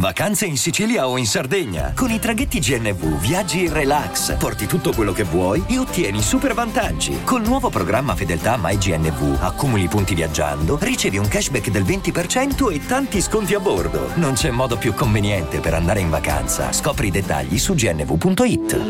Vacanze in Sicilia o in Sardegna. Con i traghetti GNV viaggi in relax, porti tutto quello che vuoi e ottieni super vantaggi. Col nuovo programma Fedeltà MyGNV accumuli punti viaggiando, ricevi un cashback del 20% e tanti sconti a bordo. Non c'è modo più conveniente per andare in vacanza. Scopri i dettagli su gnv.it.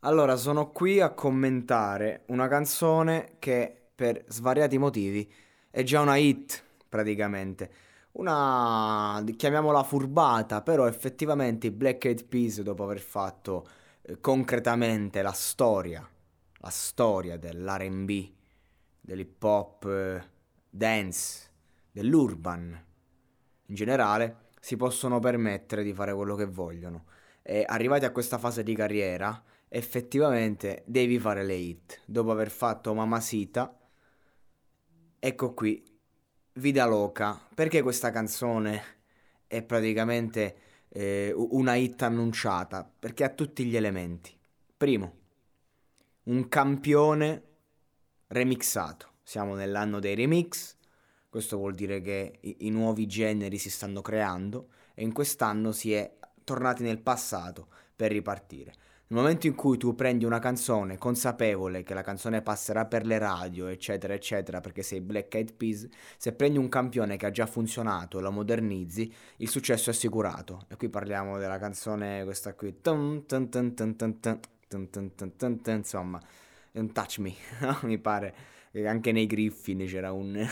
Allora, sono qui a commentare una canzone che per svariati motivi è già una hit praticamente una, chiamiamola furbata, però effettivamente i Black Eyed Peas dopo aver fatto eh, concretamente la storia, la storia dell'R&B, dell'hip hop eh, dance, dell'urban in generale, si possono permettere di fare quello che vogliono. E arrivati a questa fase di carriera, effettivamente devi fare le hit. Dopo aver fatto Mamacita, ecco qui Vida Loca, perché questa canzone è praticamente eh, una hit annunciata? Perché ha tutti gli elementi. Primo, un campione remixato. Siamo nell'anno dei remix, questo vuol dire che i, i nuovi generi si stanno creando e in quest'anno si è tornati nel passato per ripartire. Nel momento in cui tu prendi una canzone consapevole che la canzone passerà per le radio, eccetera, eccetera, perché sei Black Eyed Peas, se prendi un campione che ha già funzionato e lo modernizzi, il successo è assicurato. E qui parliamo della canzone questa qui. Insomma, un touch me, mi pare. Anche nei Griffin c'era un,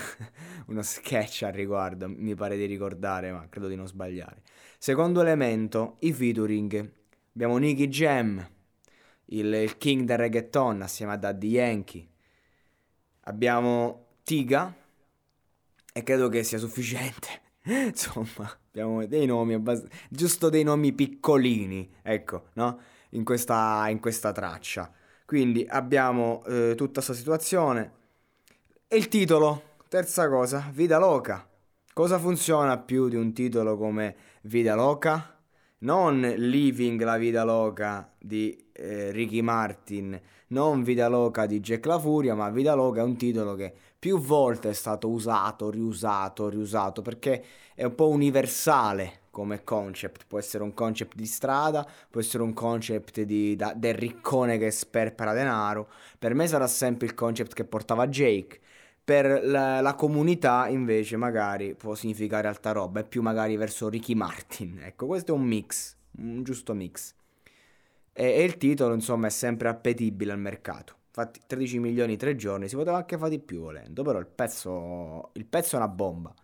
uno sketch al riguardo, mi pare di ricordare, ma credo di non sbagliare. Secondo elemento, i featuring Abbiamo Nicky Jam, il, il, king del reggaeton assieme a Daddy Yankee. Abbiamo Tiga e credo che sia sufficiente. Insomma, abbiamo dei nomi abbastanza... giusto dei nomi piccolini, ecco, no? In questa, in questa traccia. Quindi abbiamo eh, tutta questa situazione. E il titolo, terza cosa, Vida Loca. Cosa funziona più di un titolo come Vida Loca? Non Living la vita loca di eh, Ricky Martin, non Vita loca di Jack La Furia, ma Vita loca è un titolo che più volte è stato usato, riusato, riusato, perché è un po' universale come concept, può essere un concept di strada, può essere un concept di, da, del riccone che sperpera denaro, per me sarà sempre il concept che portava Jake, per la, la, comunità invece magari può significare altra roba, è più magari verso Ricky Martin. Ecco, questo è un mix, un giusto mix. E, e il titolo insomma è sempre appetibile al mercato. Infatti 13 milioni tre giorni, si poteva anche fare di più volendo, però il pezzo, il pezzo è una bomba.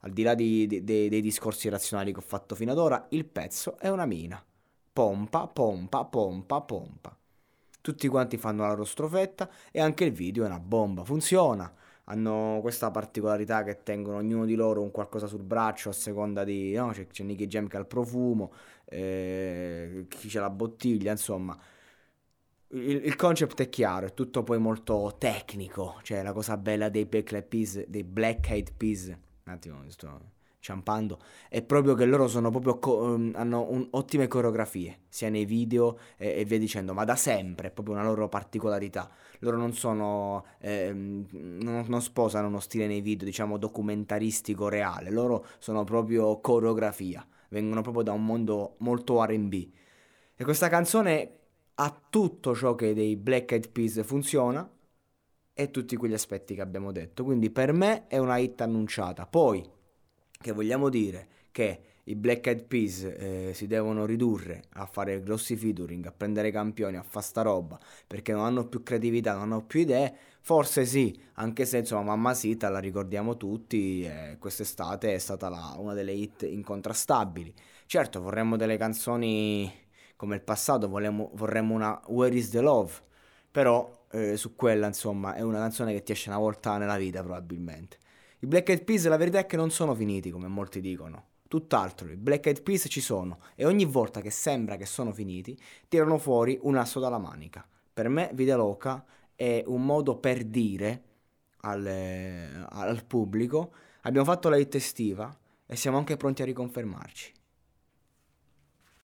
Al di là di, di, dei, dei discorsi razionali che ho fatto fino ad ora, il pezzo è una mina. Pompa, pompa, pompa, pompa. Tutti quanti fanno la loro strofetta e anche il video è una bomba, funziona hanno questa particolarità che tengono ognuno di loro un qualcosa sul braccio a seconda di... No? C'è, c'è Nicky Jam che ha il profumo, eh, chi c'è la bottiglia, insomma. Il, il, concept è chiaro, è tutto poi molto tecnico, cioè la cosa bella dei Black Peas, dei Black Eyed Peas, un attimo, sto ciampando, è proprio che loro proprio co- um, hanno un, ottime coreografie, sia nei video e, e, via dicendo, ma da sempre, è proprio una loro particolarità. Loro non sono, eh, non, non, sposano uno stile nei video, diciamo, documentaristico reale, loro sono proprio coreografia, vengono proprio da un mondo molto RB. E questa canzone ha tutto ciò che dei Black Eyed Peas funziona e tutti quegli aspetti che abbiamo detto, quindi per me è una hit annunciata. Poi che vogliamo dire che i Black Eyed Peas eh, si devono ridurre a fare grossi featuring, a prendere campioni, a fare sta roba, perché non hanno più creatività, non hanno più idee, forse sì, anche se insomma Mamma Sita la ricordiamo tutti, eh, quest'estate è stata la, una delle hit incontrastabili. Certo, vorremmo delle canzoni come il passato, vorremmo, vorremmo una Where is the Love, però eh, su quella insomma è una canzone che ti esce una volta nella vita probabilmente. I Black Eyed Peas la verità è che non sono finiti come molti dicono. Tutt'altro, i Black Eyed Peas ci sono e ogni volta che sembra che sono finiti tirano fuori un asso dalla manica. Per me Vida Loca è un modo per dire alle- al pubblico, abbiamo fatto la hit estiva e siamo anche pronti a riconfermarci.